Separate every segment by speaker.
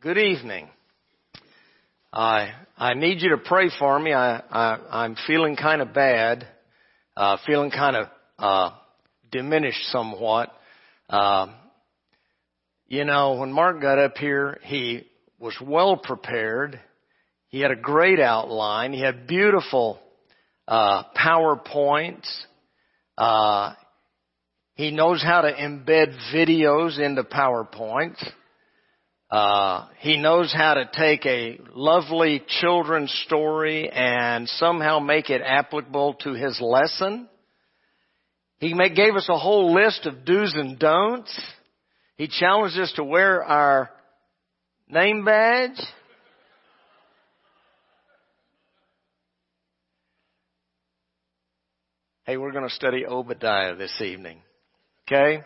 Speaker 1: Good evening. I I need you to pray for me. I, I I'm feeling kind of bad, uh, feeling kind of uh, diminished somewhat. Uh, you know, when Mark got up here, he was well prepared. He had a great outline. He had beautiful uh, PowerPoints. Uh, he knows how to embed videos into PowerPoints. Uh, he knows how to take a lovely children's story and somehow make it applicable to his lesson. He gave us a whole list of do's and don'ts. He challenged us to wear our name badge. Hey, we're going to study Obadiah this evening. Okay?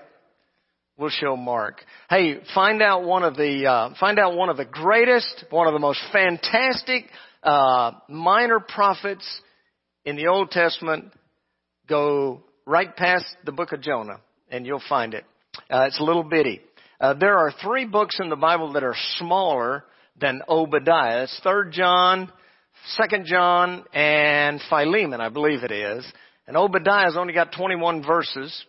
Speaker 1: We'll show Mark. Hey, find out one of the uh, find out one of the greatest, one of the most fantastic uh, minor prophets in the Old Testament. Go right past the book of Jonah, and you'll find it. Uh, it's a little bitty. Uh, there are three books in the Bible that are smaller than Obadiah. It's Third John, Second John, and Philemon, I believe it is. And Obadiah's only got 21 verses.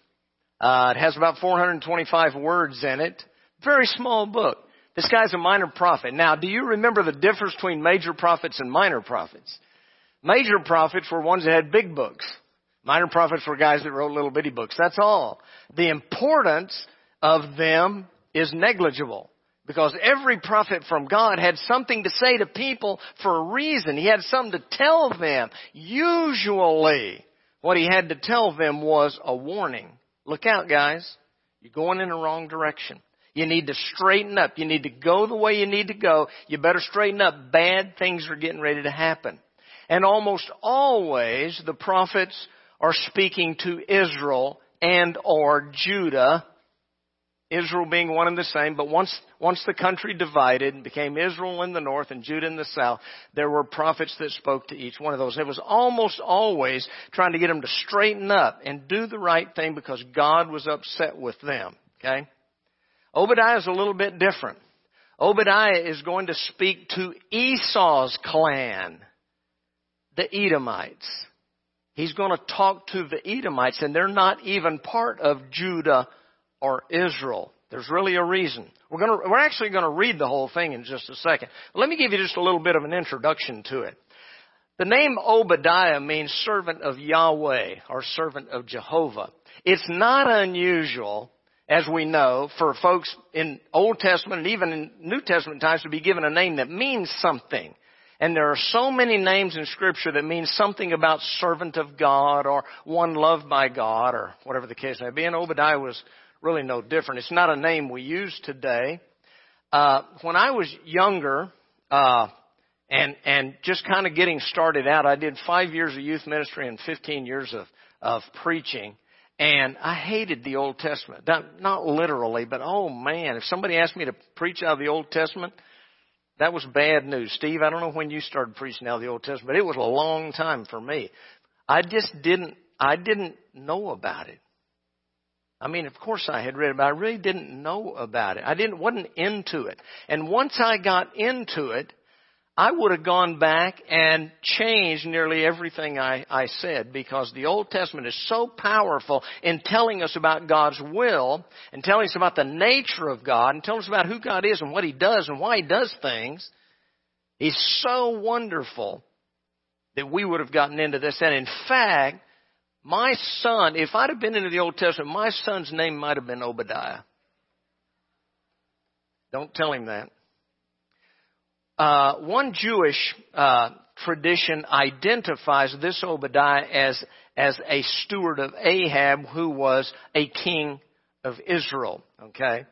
Speaker 1: Uh, it has about 425 words in it. Very small book. This guy's a minor prophet. Now, do you remember the difference between major prophets and minor prophets? Major prophets were ones that had big books. Minor prophets were guys that wrote little bitty books. That's all. The importance of them is negligible. Because every prophet from God had something to say to people for a reason. He had something to tell them. Usually, what he had to tell them was a warning. Look out, guys. You're going in the wrong direction. You need to straighten up. You need to go the way you need to go. You better straighten up. Bad things are getting ready to happen. And almost always the prophets are speaking to Israel and or Judah Israel being one and the same, but once, once the country divided and became Israel in the north and Judah in the south, there were prophets that spoke to each one of those. It was almost always trying to get them to straighten up and do the right thing because God was upset with them. Okay? Obadiah is a little bit different. Obadiah is going to speak to Esau's clan, the Edomites. He's going to talk to the Edomites and they're not even part of Judah or Israel. There's really a reason. We're going to, we're actually going to read the whole thing in just a second. Let me give you just a little bit of an introduction to it. The name Obadiah means servant of Yahweh or servant of Jehovah. It's not unusual, as we know, for folks in Old Testament and even in New Testament times to be given a name that means something. And there are so many names in scripture that mean something about servant of God or one loved by God or whatever the case may be. And Obadiah was really no different. It's not a name we use today. Uh, when I was younger, uh, and and just kind of getting started out, I did five years of youth ministry and 15 years of of preaching, and I hated the Old Testament. Not, not literally, but oh man, if somebody asked me to preach out of the Old Testament, that was bad news. Steve, I don't know when you started preaching out of the Old Testament, but it was a long time for me. I just didn't I didn't know about it. I mean, of course I had read it, but I really didn't know about it. I didn't, wasn't into it. And once I got into it, I would have gone back and changed nearly everything I, I said because the Old Testament is so powerful in telling us about God's will and telling us about the nature of God and telling us about who God is and what He does and why He does things. He's so wonderful that we would have gotten into this. And in fact, my son, if I'd have been into the Old Testament, my son's name might have been Obadiah. Don't tell him that. Uh, one Jewish uh, tradition identifies this Obadiah as as a steward of Ahab, who was a king of Israel. Okay,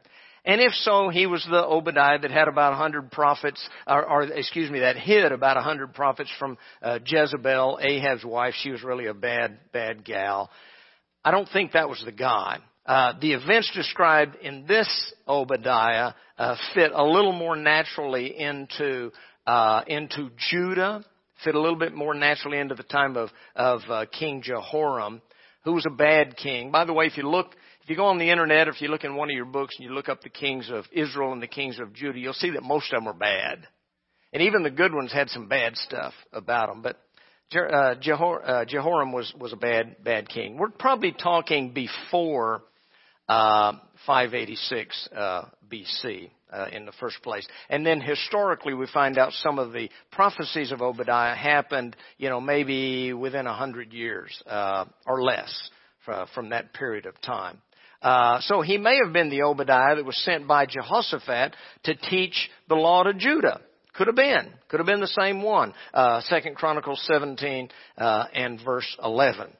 Speaker 1: and if so, he was the Obadiah that had about a hundred prophets, or, or, excuse me, that hid about a hundred prophets from uh, Jezebel, Ahab's wife. She was really a bad, bad gal. I don't think that was the guy. Uh, the events described in this Obadiah uh, fit a little more naturally into uh, into Judah, fit a little bit more naturally into the time of of uh, King Jehoram, who was a bad king. By the way, if you look you go on the internet, or if you look in one of your books and you look up the kings of Israel and the kings of Judah, you'll see that most of them are bad. And even the good ones had some bad stuff about them. But uh, Jehor, uh, Jehoram was, was a bad, bad king. We're probably talking before uh, 586 uh, BC uh, in the first place. And then historically, we find out some of the prophecies of Obadiah happened, you know, maybe within a hundred years or less from that period of time. Uh, so he may have been the Obadiah that was sent by Jehoshaphat to teach the law to Judah. Could have been. Could have been the same one. Uh, Second Chronicles 17 uh, and verse 11.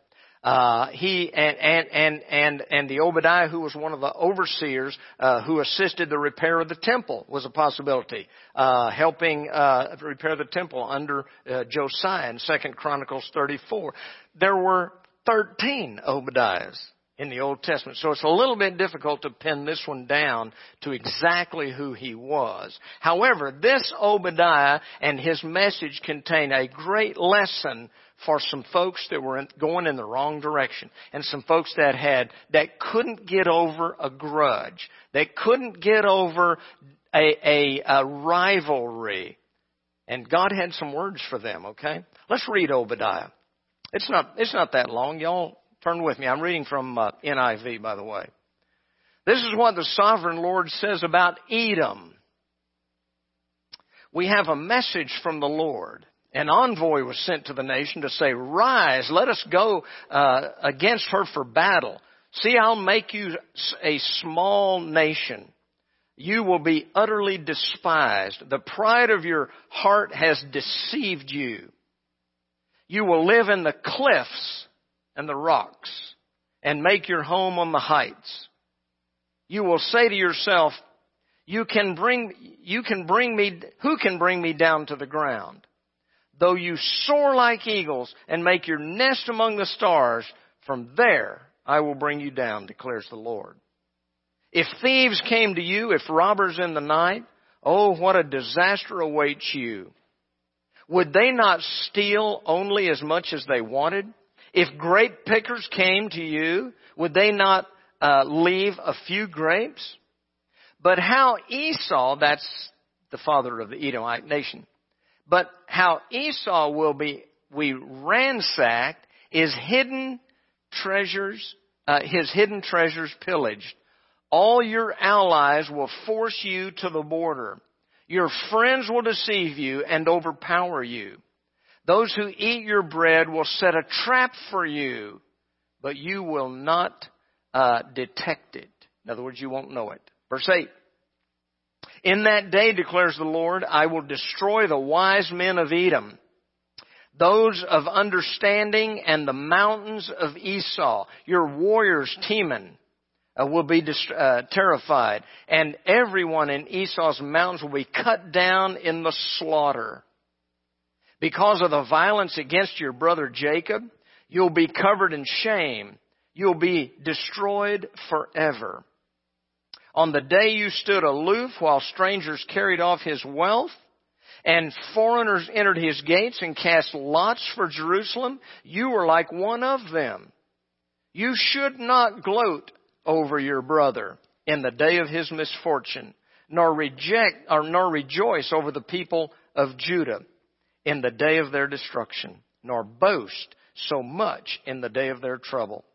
Speaker 1: Uh, he and, and and and and the Obadiah, who was one of the overseers uh, who assisted the repair of the temple, was a possibility. Uh, helping uh, repair the temple under uh, Josiah in Second Chronicles 34. There were 13 Obadiahs in the Old Testament. So it's a little bit difficult to pin this one down to exactly who he was. However, this Obadiah and his message contain a great lesson for some folks that were going in the wrong direction and some folks that had, that couldn't get over a grudge, They couldn't get over a, a, a rivalry. And God had some words for them, okay? Let's read Obadiah. It's not, it's not that long. Y'all Turn with me. I'm reading from uh, NIV, by the way. This is what the sovereign Lord says about Edom. We have a message from the Lord. An envoy was sent to the nation to say, Rise, let us go uh, against her for battle. See, I'll make you a small nation. You will be utterly despised. The pride of your heart has deceived you. You will live in the cliffs and the rocks and make your home on the heights. You will say to yourself, you can bring, you can bring me, who can bring me down to the ground? Though you soar like eagles and make your nest among the stars, from there I will bring you down, declares the Lord. If thieves came to you, if robbers in the night, oh, what a disaster awaits you. Would they not steal only as much as they wanted? If grape pickers came to you, would they not uh, leave a few grapes? But how Esau, that's the father of the Edomite nation, but how Esau will be, we ransacked is hidden treasures, uh, his hidden treasures pillaged. All your allies will force you to the border. Your friends will deceive you and overpower you. Those who eat your bread will set a trap for you, but you will not uh, detect it. In other words, you won't know it. Verse 8. In that day, declares the Lord, I will destroy the wise men of Edom, those of understanding and the mountains of Esau. Your warriors, Teman, uh, will be dist- uh, terrified, and everyone in Esau's mountains will be cut down in the slaughter. Because of the violence against your brother Jacob, you'll be covered in shame. You'll be destroyed forever. On the day you stood aloof while strangers carried off his wealth, and foreigners entered his gates and cast lots for Jerusalem, you were like one of them. You should not gloat over your brother in the day of his misfortune, nor reject or nor rejoice over the people of Judah in the day of their destruction, nor boast so much in the day of their trouble.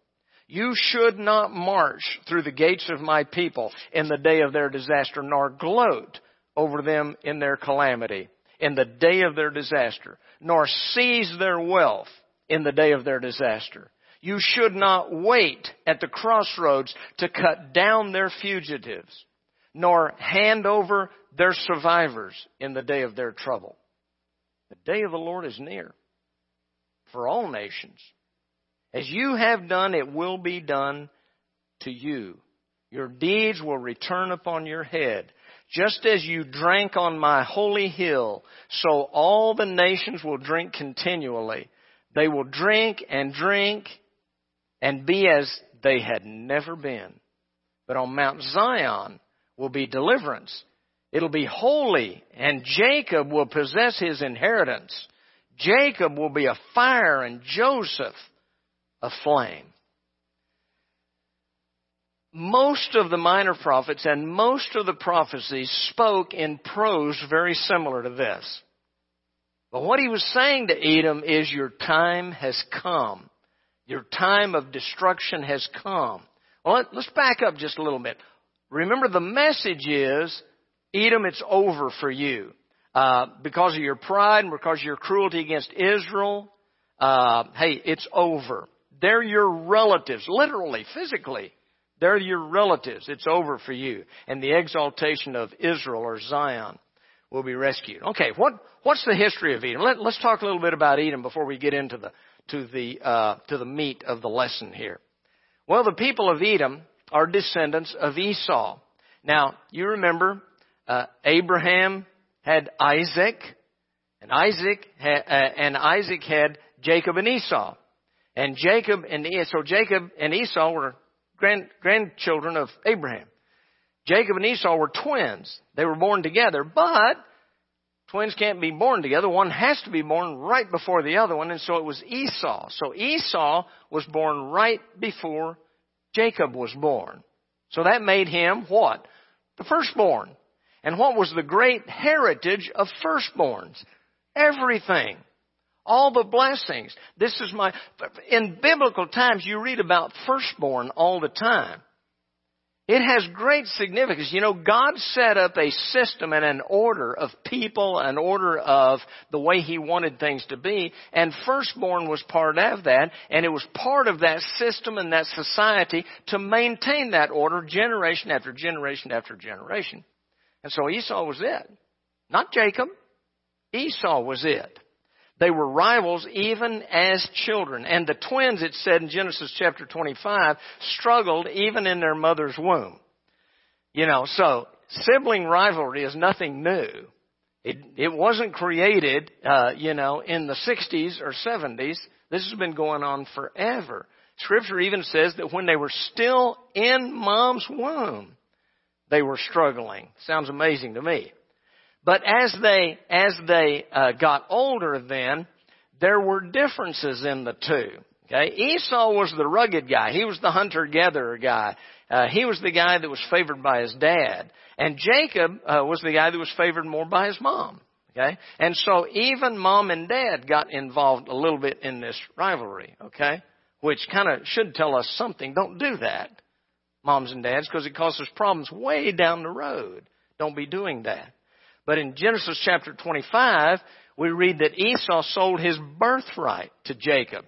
Speaker 1: You should not march through the gates of my people in the day of their disaster, nor gloat over them in their calamity, in the day of their disaster, nor seize their wealth in the day of their disaster. You should not wait at the crossroads to cut down their fugitives, nor hand over their survivors in the day of their trouble. The day of the Lord is near for all nations. As you have done, it will be done to you. Your deeds will return upon your head. Just as you drank on my holy hill, so all the nations will drink continually. They will drink and drink and be as they had never been. But on Mount Zion will be deliverance It'll be holy, and Jacob will possess his inheritance. Jacob will be a fire, and Joseph a flame. most of the minor prophets and most of the prophecies spoke in prose very similar to this. But what he was saying to Edom is your time has come. Your time of destruction has come. Well, let's back up just a little bit. Remember the message is, Edom, it's over for you. Uh, because of your pride and because of your cruelty against Israel, uh, hey, it's over. They're your relatives, literally, physically. They're your relatives. It's over for you. And the exaltation of Israel or Zion will be rescued. Okay, what, what's the history of Edom? Let, us talk a little bit about Edom before we get into the, to the, uh, to the meat of the lesson here. Well, the people of Edom are descendants of Esau. Now, you remember, uh, Abraham had Isaac, and Isaac had, uh, and Isaac had Jacob and Esau. And Jacob and so Jacob and Esau were grand, grandchildren of Abraham. Jacob and Esau were twins. They were born together, but twins can't be born together. One has to be born right before the other one, and so it was Esau. So Esau was born right before Jacob was born. So that made him what? The firstborn. And what was the great heritage of firstborns? Everything. All the blessings. This is my, in biblical times you read about firstborn all the time. It has great significance. You know, God set up a system and an order of people, an order of the way He wanted things to be, and firstborn was part of that, and it was part of that system and that society to maintain that order generation after generation after generation. And so Esau was it. Not Jacob. Esau was it. They were rivals even as children. And the twins, it said in Genesis chapter 25, struggled even in their mother's womb. You know, so sibling rivalry is nothing new. It, it wasn't created, uh, you know, in the 60s or 70s. This has been going on forever. Scripture even says that when they were still in mom's womb, they were struggling. Sounds amazing to me. But as they, as they uh, got older then, there were differences in the two. Okay? Esau was the rugged guy. He was the hunter-gatherer guy. Uh, he was the guy that was favored by his dad. And Jacob uh, was the guy that was favored more by his mom. Okay? And so even mom and dad got involved a little bit in this rivalry. Okay? Which kind of should tell us something. Don't do that, moms and dads, because it causes problems way down the road. Don't be doing that. But in Genesis chapter 25, we read that Esau sold his birthright to Jacob.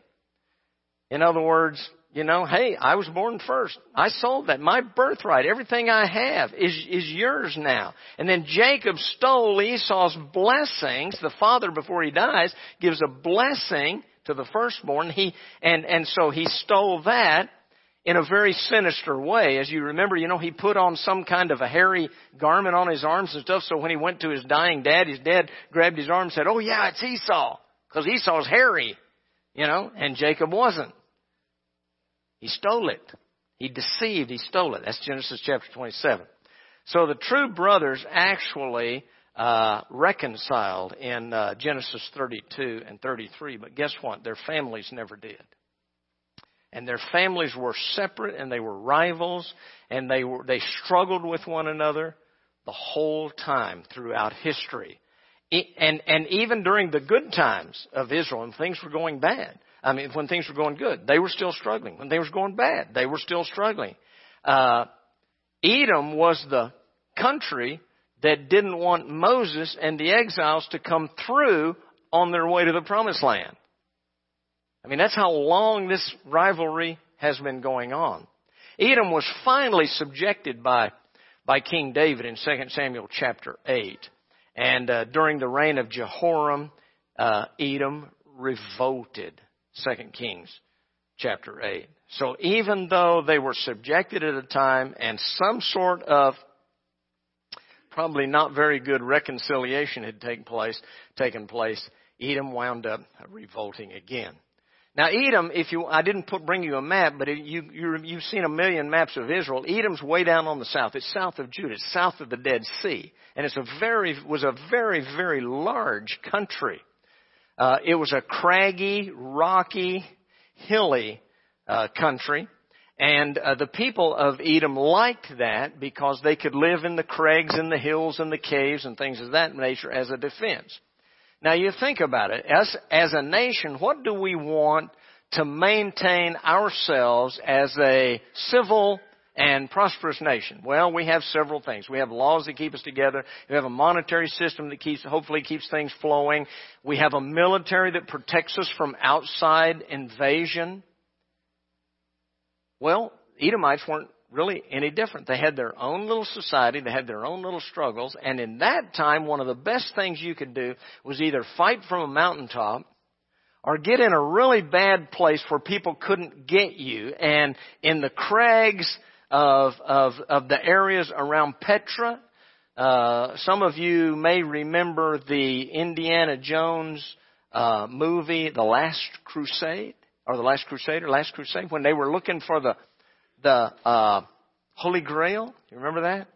Speaker 1: In other words, you know, hey, I was born first. I sold that. My birthright, everything I have is, is yours now. And then Jacob stole Esau's blessings. The father, before he dies, gives a blessing to the firstborn. He, and, and so he stole that in a very sinister way. As you remember, you know, he put on some kind of a hairy garment on his arms and stuff, so when he went to his dying dad, his dad grabbed his arm and said, oh yeah, it's Esau, because Esau's hairy, you know, and Jacob wasn't. He stole it. He deceived, he stole it. That's Genesis chapter 27. So the true brothers actually uh, reconciled in uh, Genesis 32 and 33, but guess what? Their families never did and their families were separate and they were rivals and they were they struggled with one another the whole time throughout history. And and even during the good times of Israel when things were going bad I mean when things were going good they were still struggling. When things were going bad they were still struggling. Uh, Edom was the country that didn't want Moses and the exiles to come through on their way to the promised land I mean, that's how long this rivalry has been going on. Edom was finally subjected by, by King David in 2 Samuel chapter 8. And uh, during the reign of Jehoram, uh, Edom revolted. 2 Kings chapter 8. So even though they were subjected at a time and some sort of probably not very good reconciliation had taken place, taken place, Edom wound up revolting again. Now Edom, if you, I didn't put, bring you a map, but you, you, you've seen a million maps of Israel. Edom's way down on the south. It's south of Judah. It's south of the Dead Sea. And it's a very, was a very, very large country. Uh, it was a craggy, rocky, hilly, uh, country. And uh, the people of Edom liked that because they could live in the crags and the hills and the caves and things of that nature as a defense. Now you think about it. As, as a nation, what do we want to maintain ourselves as a civil and prosperous nation? Well, we have several things. We have laws that keep us together. We have a monetary system that keeps, hopefully keeps things flowing. We have a military that protects us from outside invasion. Well, Edomites weren't really any different. They had their own little society, they had their own little struggles, and in that time, one of the best things you could do was either fight from a mountaintop or get in a really bad place where people couldn't get you. And in the crags of, of, of the areas around Petra, uh, some of you may remember the Indiana Jones uh, movie, The Last Crusade, or The Last Crusader, Last Crusade, when they were looking for the the uh, Holy Grail. You remember that?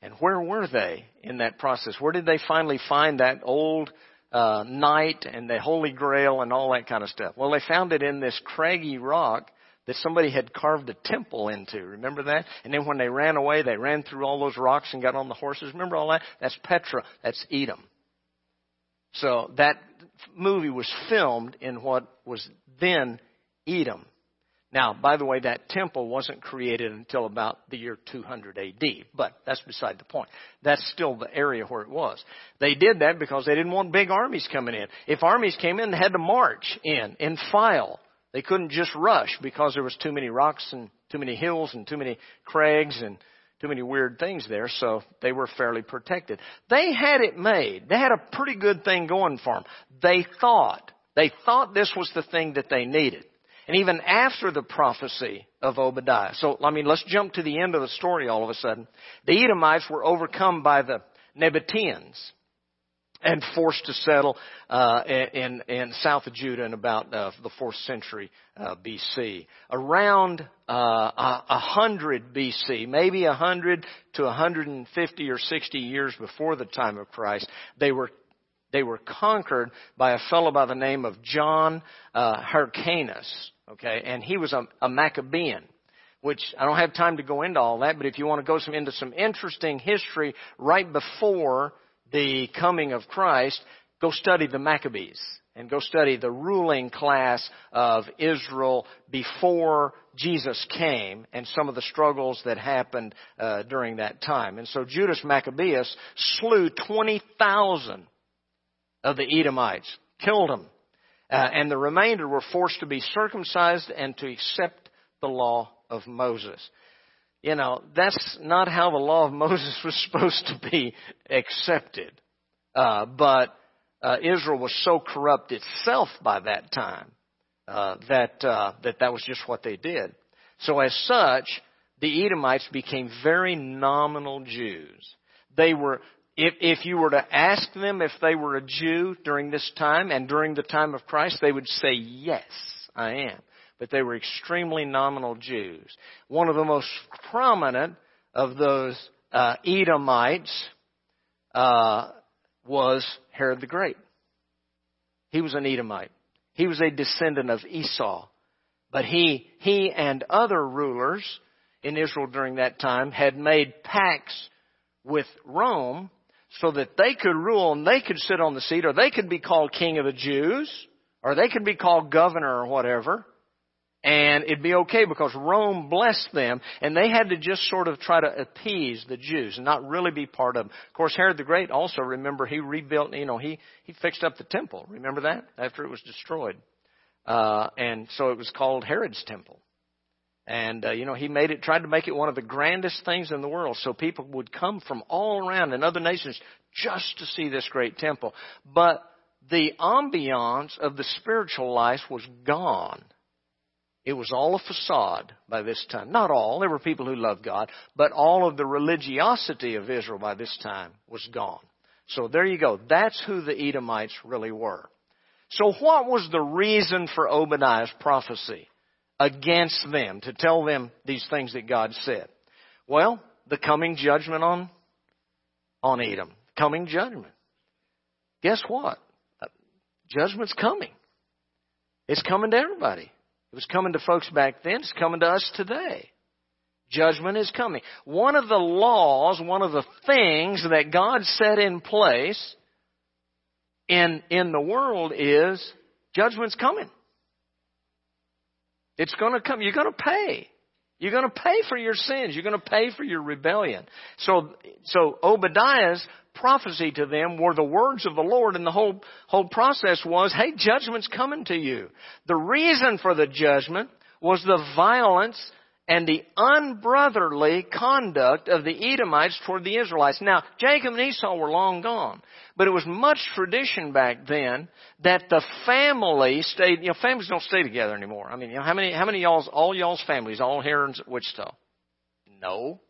Speaker 1: And where were they in that process? Where did they finally find that old uh, knight and the Holy Grail and all that kind of stuff? Well, they found it in this craggy rock that somebody had carved a temple into. Remember that? And then when they ran away, they ran through all those rocks and got on the horses. Remember all that? That's Petra. That's Edom. So that movie was filmed in what was then Edom. Now, by the way, that temple wasn't created until about the year 200 AD, but that's beside the point. That's still the area where it was. They did that because they didn't want big armies coming in. If armies came in, they had to march in, in file. They couldn't just rush because there was too many rocks and too many hills and too many crags and too many weird things there, so they were fairly protected. They had it made. They had a pretty good thing going for them. They thought, they thought this was the thing that they needed and even after the prophecy of Obadiah. So, I mean, let's jump to the end of the story all of a sudden. The Edomites were overcome by the Nabateans and forced to settle uh, in, in south of Judah in about uh, the fourth century uh, BC. Around uh, uh, hundred BC, maybe hundred to hundred and fifty or sixty years before the time of Christ, they were they were conquered by a fellow by the name of John uh, Hyrcanus. Okay, and he was a, a Maccabean which I don't have time to go into all that, but if you want to go some, into some interesting history right before the coming of Christ, go study the Maccabees and go study the ruling class of Israel before Jesus came and some of the struggles that happened uh, during that time. And so Judas Maccabeus slew 20,000 of the Edomites, killed them. Uh, and the remainder were forced to be circumcised and to accept the law of Moses. You know, that's not how the law of Moses was supposed to be accepted. Uh, but uh, Israel was so corrupt itself by that time uh, that uh, that that was just what they did. So as such, the Edomites became very nominal Jews. They were if, if you were to ask them if they were a Jew during this time and during the time of Christ, they would say, yes, I am. But they were extremely nominal Jews. One of the most prominent of those uh, Edomites uh, was Herod the Great. He was an Edomite. He was a descendant of Esau. But he, he and other rulers in Israel during that time had made pacts with Rome so that they could rule and they could sit on the seat, or they could be called king of the Jews, or they could be called governor or whatever. And it'd be okay because Rome blessed them, and they had to just sort of try to appease the Jews and not really be part of them. Of course, Herod the Great also, remember, he rebuilt, you know, he, he fixed up the temple. Remember that? After it was destroyed. Uh, and so it was called Herod's temple. And, uh, you know, he made it, tried to make it one of the grandest things in the world. So people would come from all around in other nations just to see this great temple. But the ambiance of the spiritual life was gone. It was all a facade by this time. Not all. There were people who loved God. But all of the religiosity of Israel by this time was gone. So there you go. That's who the Edomites really were. So what was the reason for Obadiah's prophecy? Against them to tell them these things that God said? Well, the coming judgment on, on Edom. Coming judgment. Guess what? Judgment's coming. It's coming to everybody. It was coming to folks back then. It's coming to us today. Judgment is coming. One of the laws, one of the things that God set in place in, in the world is judgment's coming. It's going to come. You're going to pay. You're going to pay for your sins. You're going to pay for your rebellion. So, so Obadiah's prophecy to them were the words of the Lord and the whole, whole process was, hey, judgment's coming to you. The reason for the judgment was the violence and the unbrotherly conduct of the Edomites toward the Israelites. Now, Jacob and Esau were long gone, but it was much tradition back then that the family stayed, you know, families don't stay together anymore. I mean, you know, how many, how many y'all's, all y'all's families, all here in Wichita? No.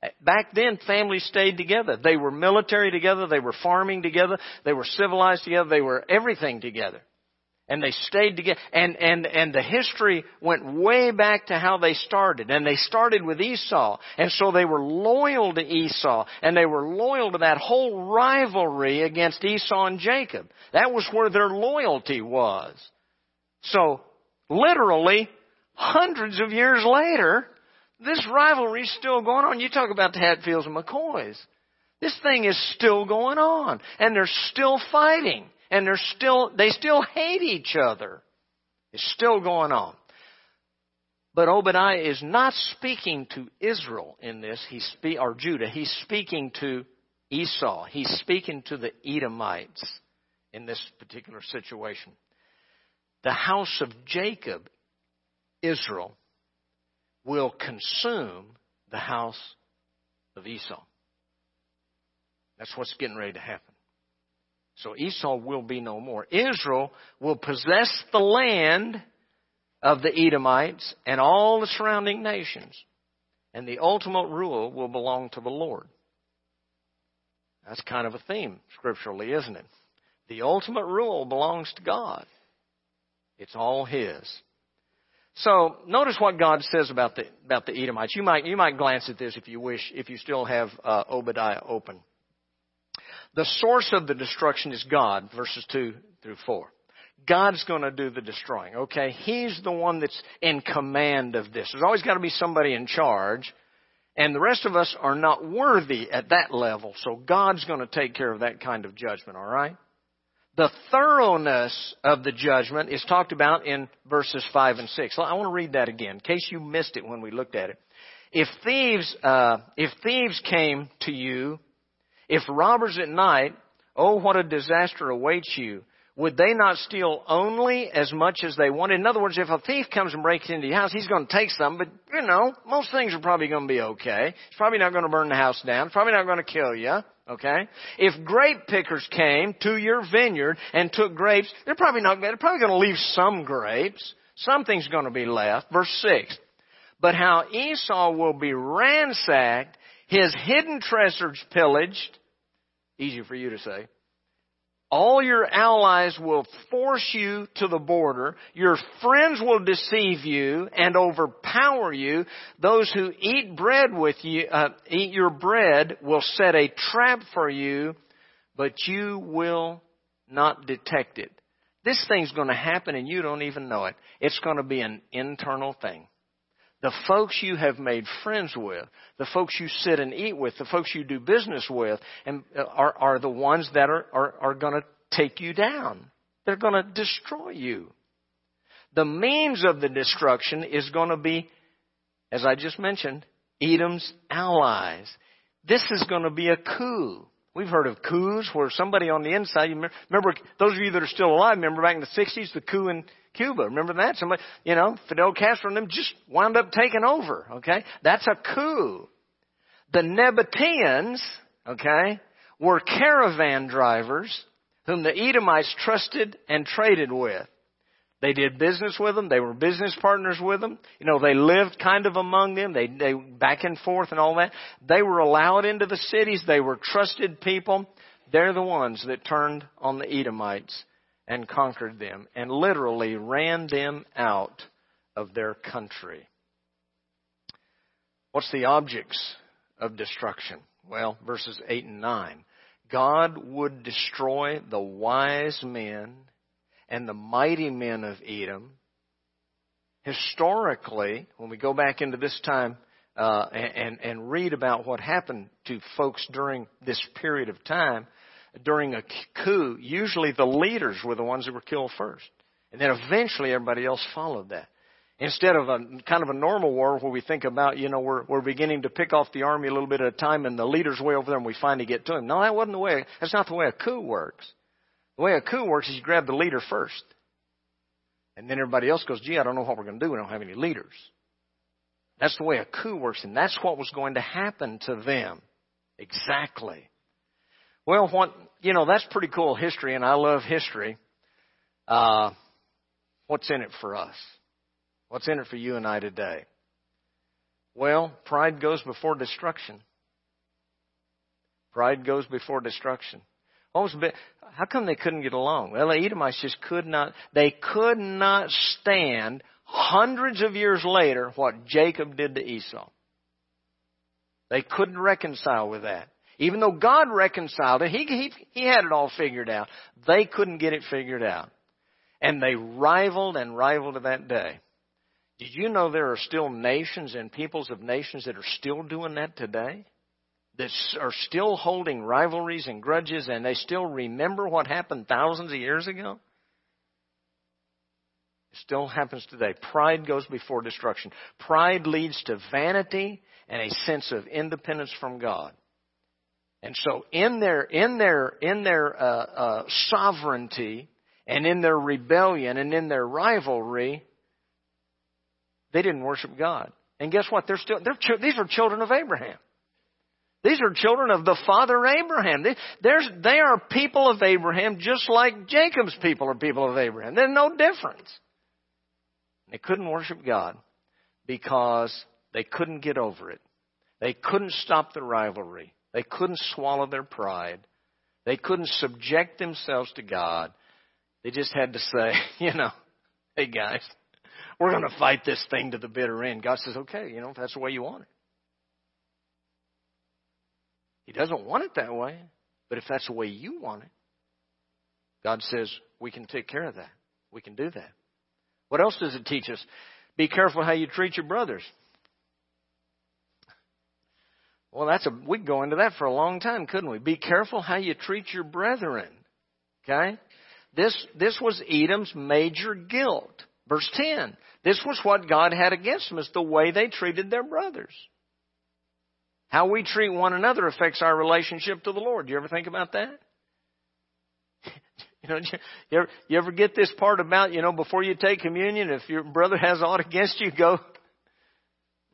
Speaker 1: Eh, back then, families stayed together. They were military together. They were farming together. They were civilized together. They were everything together. And they stayed together. And, and, and the history went way back to how they started. And they started with Esau. And so they were loyal to Esau. And they were loyal to that whole rivalry against Esau and Jacob. That was where their loyalty was. So, literally, hundreds of years later, this rivalry's still going on. You talk about the Hatfields and McCoys. This thing is still going on. And they're still fighting. And they're still, they still hate each other. It's still going on. But Obadiah is not speaking to Israel in this, he's spe- or Judah. He's speaking to Esau. He's speaking to the Edomites in this particular situation. The house of Jacob, Israel, will consume the house of Esau. That's what's getting ready to happen. So Esau will be no more. Israel will possess the land of the Edomites and all the surrounding nations. And the ultimate rule will belong to the Lord. That's kind of a theme scripturally, isn't it? The ultimate rule belongs to God. It's all His. So notice what God says about the about the Edomites. You might you might glance at this if you wish, if you still have uh, Obadiah open. The source of the destruction is God, verses two through four. God's going to do the destroying. Okay, He's the one that's in command of this. There's always got to be somebody in charge, and the rest of us are not worthy at that level. So God's going to take care of that kind of judgment. All right. The thoroughness of the judgment is talked about in verses 5 and 6. I want to read that again in case you missed it when we looked at it. If thieves, uh, if thieves came to you, if robbers at night, oh, what a disaster awaits you. Would they not steal only as much as they wanted? In other words, if a thief comes and breaks into your house, he's going to take some, but you know, most things are probably going to be okay. He's probably not going to burn the house down. He's probably not going to kill you. Okay? If grape pickers came to your vineyard and took grapes, they're probably not, they're probably going to leave some grapes. Something's going to be left. Verse 6. But how Esau will be ransacked, his hidden treasures pillaged, easy for you to say, all your allies will force you to the border. Your friends will deceive you and overpower you. Those who eat bread with you, uh, eat your bread will set a trap for you, but you will not detect it. This thing's going to happen and you don't even know it. It's going to be an internal thing. The folks you have made friends with, the folks you sit and eat with, the folks you do business with, and uh, are, are the ones that are, are, are going to take you down. They're going to destroy you. The means of the destruction is going to be, as I just mentioned, Edom's allies. This is going to be a coup. We've heard of coups where somebody on the inside, you remember, those of you that are still alive, remember back in the 60s, the coup in Cuba. Remember that? Somebody, you know, Fidel Castro and them just wound up taking over. Okay? That's a coup. The Nabateans, okay, were caravan drivers whom the Edomites trusted and traded with. They did business with them. They were business partners with them. You know, they lived kind of among them. They, they back and forth and all that. They were allowed into the cities. They were trusted people. They're the ones that turned on the Edomites and conquered them and literally ran them out of their country. What's the objects of destruction? Well, verses 8 and 9. God would destroy the wise men and the mighty men of Edom historically, when we go back into this time uh, and, and read about what happened to folks during this period of time, during a coup, usually the leaders were the ones that were killed first. And then eventually everybody else followed that. Instead of a kind of a normal war where we think about, you know, we're, we're beginning to pick off the army a little bit at a time and the leader's way over there and we finally get to him. No, that wasn't the way, that's not the way a coup works. The way a coup works is you grab the leader first. And then everybody else goes, gee, I don't know what we're going to do. We don't have any leaders. That's the way a coup works, and that's what was going to happen to them. Exactly. Well, what, you know, that's pretty cool history, and I love history. Uh, what's in it for us? What's in it for you and I today? Well, pride goes before destruction. Pride goes before destruction. What was how come they couldn't get along? Well, the Edomites just could not, they could not stand hundreds of years later what Jacob did to Esau. They couldn't reconcile with that. Even though God reconciled it, he, he, he had it all figured out. They couldn't get it figured out. And they rivaled and rivaled to that day. Did you know there are still nations and peoples of nations that are still doing that today? That are still holding rivalries and grudges and they still remember what happened thousands of years ago? It still happens today. Pride goes before destruction. Pride leads to vanity and a sense of independence from God. And so in their, in their, in their, uh, uh, sovereignty and in their rebellion and in their rivalry, they didn't worship God. And guess what? They're still, they're, these are children of Abraham. These are children of the father Abraham. They, they are people of Abraham just like Jacob's people are people of Abraham. There's no difference. They couldn't worship God because they couldn't get over it. They couldn't stop the rivalry. They couldn't swallow their pride. They couldn't subject themselves to God. They just had to say, you know, hey guys, we're going to fight this thing to the bitter end. God says, okay, you know, if that's the way you want it. He doesn't want it that way, but if that's the way you want it, God says, we can take care of that. We can do that. What else does it teach us? Be careful how you treat your brothers. Well, that's a, we could go into that for a long time, couldn't we? Be careful how you treat your brethren. Okay? This, this was Edom's major guilt. Verse 10. This was what God had against them, is the way they treated their brothers. How we treat one another affects our relationship to the Lord. Do you ever think about that? You know, you ever, you ever get this part about, you know, before you take communion, if your brother has aught against you, go,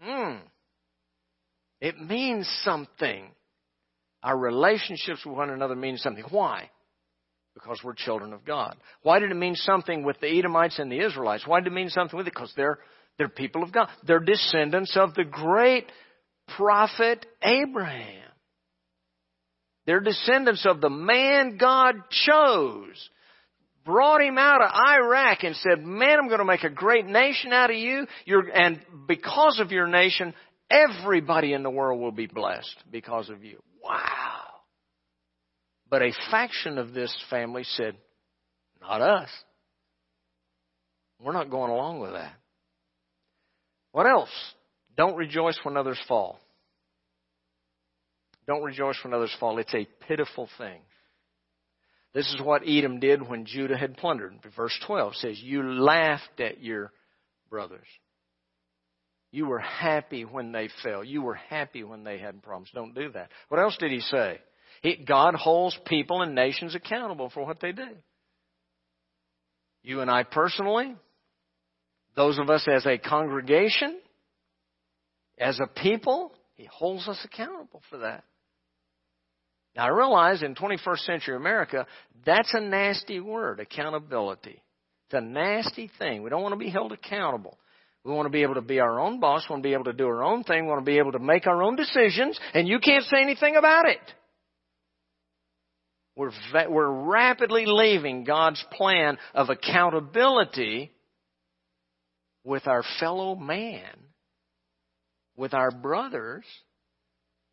Speaker 1: hmm. It means something. Our relationships with one another mean something. Why? Because we're children of God. Why did it mean something with the Edomites and the Israelites? Why did it mean something with it? Because they're, they're people of God. They're descendants of the great prophet Abraham. They're descendants of the man God chose. Brought him out of Iraq and said, man, I'm going to make a great nation out of you. You're, and because of your nation, everybody in the world will be blessed because of you. Wow. But a faction of this family said, not us. We're not going along with that. What else? Don't rejoice when others fall. Don't rejoice when others fall. It's a pitiful thing. This is what Edom did when Judah had plundered. Verse 12 says, You laughed at your brothers. You were happy when they fell. You were happy when they had problems. Don't do that. What else did he say? He, God holds people and nations accountable for what they do. You and I personally, those of us as a congregation, as a people, He holds us accountable for that. Now I realize in 21st century America, that's a nasty word, accountability. It's a nasty thing. We don't want to be held accountable. We want to be able to be our own boss. We want to be able to do our own thing. We want to be able to make our own decisions, and you can't say anything about it. We're, we're rapidly leaving God's plan of accountability with our fellow man, with our brothers,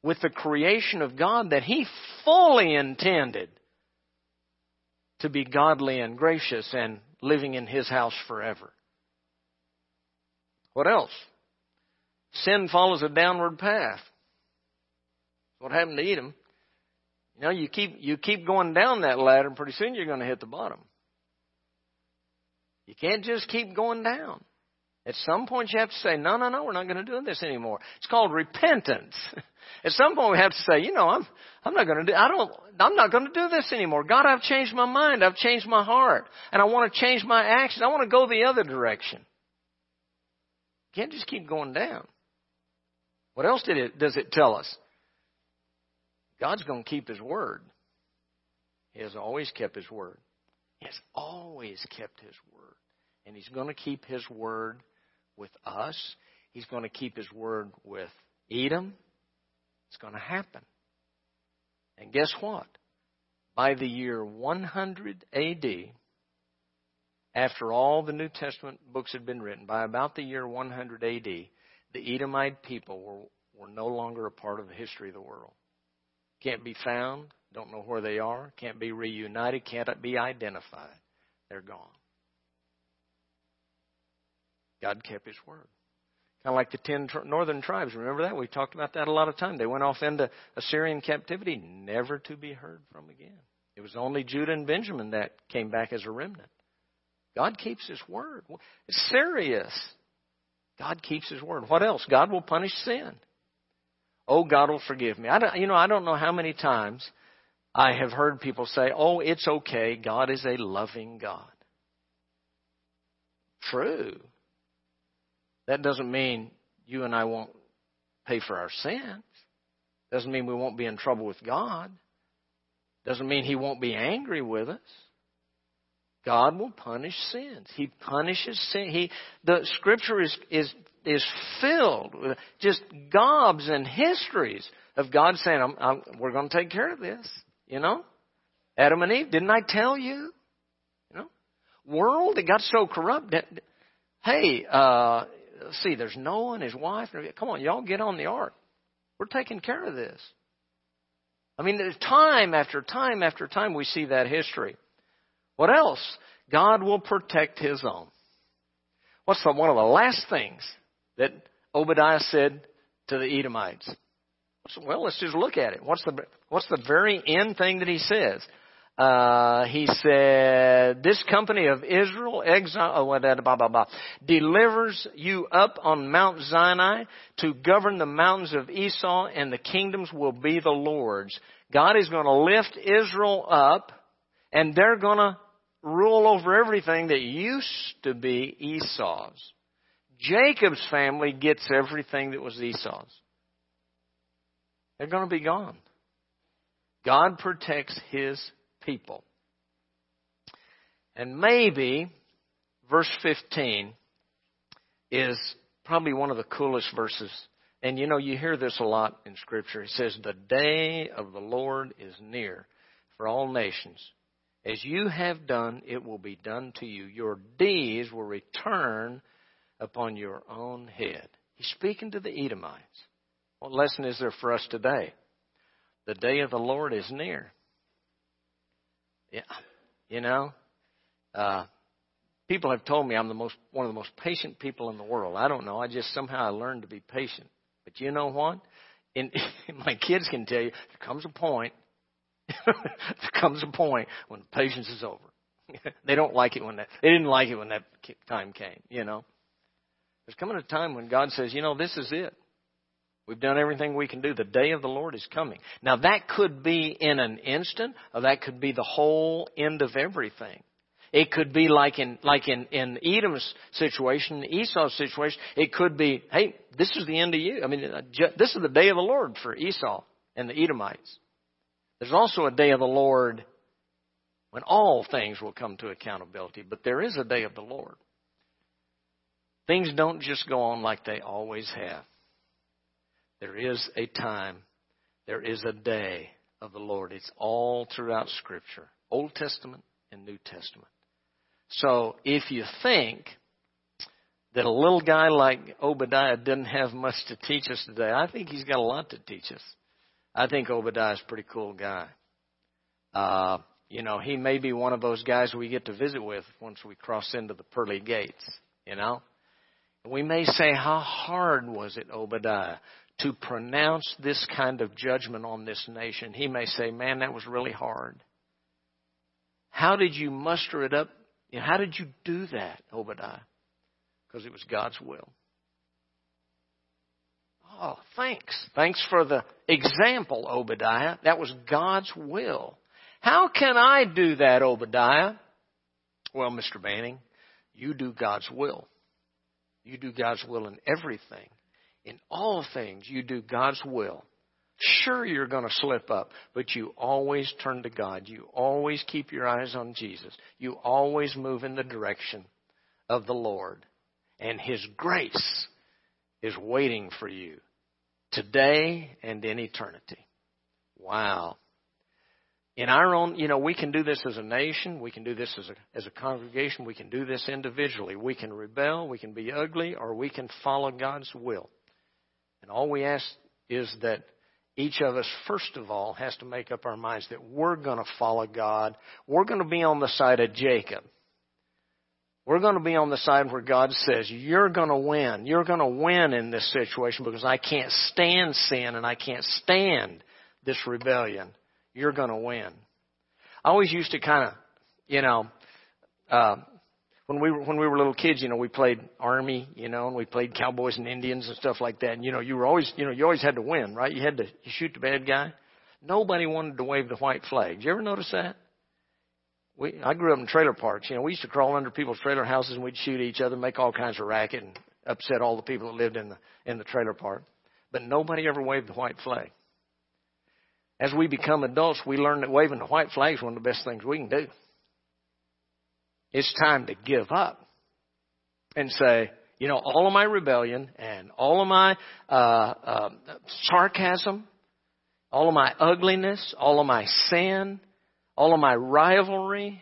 Speaker 1: with the creation of God that He fully intended to be godly and gracious and living in His house forever. What else? Sin follows a downward path. What happened to Edom? You know, you keep you keep going down that ladder, and pretty soon you're going to hit the bottom. You can't just keep going down. At some point, you have to say, "No, no, no, we're not going to do this anymore." It's called repentance. At some point, we have to say, "You know, I'm I'm not going to do. I don't. I'm not going to do this anymore. God, I've changed my mind. I've changed my heart, and I want to change my action. I want to go the other direction." Can't just keep going down. What else did it does it tell us? God's going to keep His word. He has always kept His word. He has always kept His word. And He's going to keep His word with us. He's going to keep His word with Edom. It's going to happen. And guess what? By the year 100 AD, after all the New Testament books had been written, by about the year 100 AD, the Edomite people were, were no longer a part of the history of the world can't be found, don't know where they are, can't be reunited, can't be identified. They're gone. God kept His word. Kind of like the ten northern tribes. Remember that? We talked about that a lot of time. They went off into Assyrian captivity, never to be heard from again. It was only Judah and Benjamin that came back as a remnant. God keeps His word. It's serious. God keeps His word. What else? God will punish sin. Oh, God will forgive me. I don't, you know, I don't know how many times I have heard people say, oh, it's okay. God is a loving God. True. That doesn't mean you and I won't pay for our sins. Doesn't mean we won't be in trouble with God. Doesn't mean He won't be angry with us. God will punish sins. He punishes sin. He, the scripture is, is is filled with just gobs and histories of God saying, I'm, I'm, "We're going to take care of this." You know, Adam and Eve. Didn't I tell you? You know, world it got so corrupt that hey, uh, see, there's Noah and his wife. Come on, y'all get on the ark. We're taking care of this. I mean, time after time after time we see that history. What else? God will protect His own. What's the, one of the last things that Obadiah said to the Edomites? Well, let's just look at it. What's the what's the very end thing that he says? Uh, he said, "This company of Israel exile, oh, blah, blah, blah, delivers you up on Mount Sinai to govern the mountains of Esau, and the kingdoms will be the Lord's." God is going to lift Israel up, and they're going to rule over everything that used to be Esau's. Jacob's family gets everything that was Esau's. They're going to be gone. God protects his people. And maybe verse 15 is probably one of the coolest verses. And you know, you hear this a lot in Scripture. It says, The day of the Lord is near for all nations. As you have done, it will be done to you. Your deeds will return upon your own head. He's speaking to the Edomites. What lesson is there for us today? The day of the Lord is near. Yeah, you know, uh, people have told me I'm the most one of the most patient people in the world. I don't know. I just somehow I learned to be patient. But you know what? In, my kids can tell you there comes a point. there comes a point when patience is over. they don't like it when that. They didn't like it when that time came. You know. There's coming a time when God says, you know, this is it. We've done everything we can do. The day of the Lord is coming. Now that could be in an instant, or that could be the whole end of everything. It could be like in like in, in Edom's situation, Esau's situation. It could be, hey, this is the end of you. I mean, uh, this is the day of the Lord for Esau and the Edomites. There's also a day of the Lord when all things will come to accountability, but there is a day of the Lord. Things don't just go on like they always have. There is a time, there is a day of the Lord. It's all throughout Scripture, Old Testament and New Testament. So if you think that a little guy like Obadiah didn't have much to teach us today, I think he's got a lot to teach us. I think Obadiah's a pretty cool guy. Uh, you know, he may be one of those guys we get to visit with once we cross into the pearly gates, you know? We may say, how hard was it, Obadiah, to pronounce this kind of judgment on this nation? He may say, man, that was really hard. How did you muster it up? How did you do that, Obadiah? Because it was God's will. Oh, thanks. Thanks for the example, Obadiah. That was God's will. How can I do that, Obadiah? Well, Mr. Banning, you do God's will. You do God's will in everything. In all things, you do God's will. Sure, you're going to slip up, but you always turn to God. You always keep your eyes on Jesus. You always move in the direction of the Lord. And His grace is waiting for you today and in eternity. Wow. In our own, you know, we can do this as a nation. We can do this as a, as a congregation. We can do this individually. We can rebel. We can be ugly or we can follow God's will. And all we ask is that each of us, first of all, has to make up our minds that we're going to follow God. We're going to be on the side of Jacob. We're going to be on the side where God says, you're going to win. You're going to win in this situation because I can't stand sin and I can't stand this rebellion. You're going to win. I always used to kind of, you know, uh, when we were when we were little kids, you know, we played army, you know, and we played cowboys and Indians and stuff like that. And you know, you were always, you know, you always had to win, right? You had to you shoot the bad guy. Nobody wanted to wave the white flag. Did you ever notice that? we I grew up in trailer parks. You know, we used to crawl under people's trailer houses and we'd shoot each other, make all kinds of racket, and upset all the people that lived in the in the trailer park. But nobody ever waved the white flag. As we become adults, we learn that waving the white flag is one of the best things we can do. It's time to give up and say, you know, all of my rebellion and all of my uh, uh, sarcasm, all of my ugliness, all of my sin, all of my rivalry,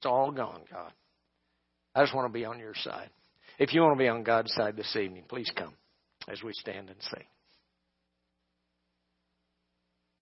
Speaker 1: it's all gone, God. I just want to be on your side. If you want to be on God's side this evening, please come as we stand and sing.